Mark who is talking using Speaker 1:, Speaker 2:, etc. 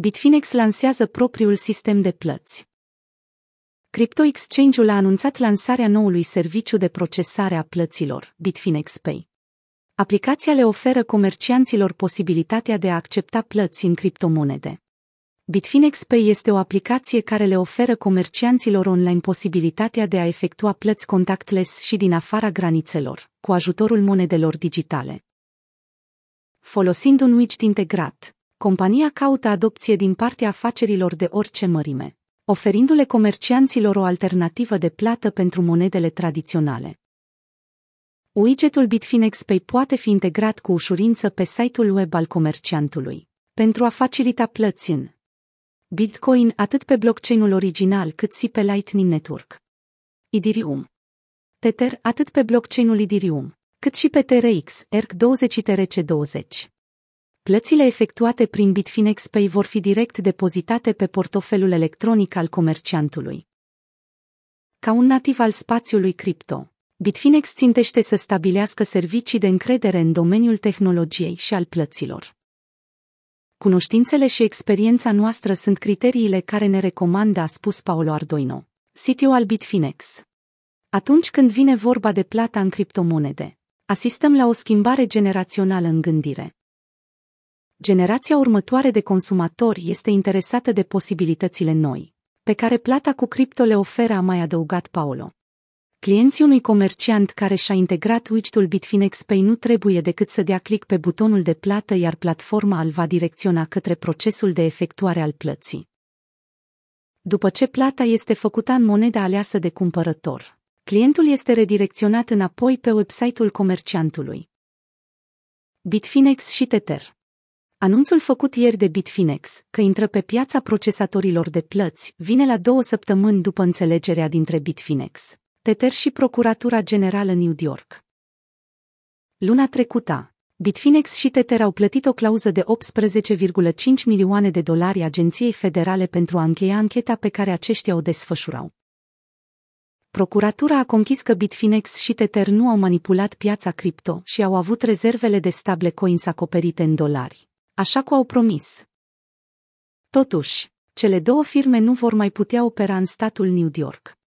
Speaker 1: Bitfinex lansează propriul sistem de plăți. Crypto Exchange-ul a anunțat lansarea noului serviciu de procesare a plăților, Bitfinex Pay. Aplicația le oferă comercianților posibilitatea de a accepta plăți în criptomonede. Bitfinex Pay este o aplicație care le oferă comercianților online posibilitatea de a efectua plăți contactless și din afara granițelor, cu ajutorul monedelor digitale. Folosind un widget integrat, compania caută adopție din partea afacerilor de orice mărime, oferindu-le comercianților o alternativă de plată pentru monedele tradiționale. Widgetul Bitfinex Pay poate fi integrat cu ușurință pe site-ul web al comerciantului, pentru a facilita plăți în Bitcoin atât pe blockchain-ul original cât și pe Lightning Network. Ethereum. Tether atât pe blockchain-ul Ethereum, cât și pe TRX, ERC20 TRC20. Plățile efectuate prin Bitfinex Pay vor fi direct depozitate pe portofelul electronic al comerciantului. Ca un nativ al spațiului cripto, Bitfinex țintește să stabilească servicii de încredere în domeniul tehnologiei și al plăților. Cunoștințele și experiența noastră sunt criteriile care ne recomandă, a spus Paolo Ardoino, sitiul al Bitfinex. Atunci când vine vorba de plata în criptomonede, asistăm la o schimbare generațională în gândire. Generația următoare de consumatori este interesată de posibilitățile noi, pe care plata cu cripto le oferă, a mai adăugat Paolo. Clienții unui comerciant care și-a integrat widgetul Bitfinex Pay nu trebuie decât să dea click pe butonul de plată, iar platforma îl va direcționa către procesul de efectuare al plății. După ce plata este făcută în moneda aleasă de cumpărător, clientul este redirecționat înapoi pe website-ul comerciantului. Bitfinex și Tether Anunțul făcut ieri de Bitfinex, că intră pe piața procesatorilor de plăți, vine la două săptămâni după înțelegerea dintre Bitfinex, Tether și Procuratura Generală New York. Luna trecută, Bitfinex și Tether au plătit o clauză de 18,5 milioane de dolari Agenției Federale pentru a încheia ancheta pe care aceștia o desfășurau. Procuratura a conchis că Bitfinex și Tether nu au manipulat piața cripto și au avut rezervele de stablecoins acoperite în dolari, așa cum au promis. Totuși, cele două firme nu vor mai putea opera în statul New York.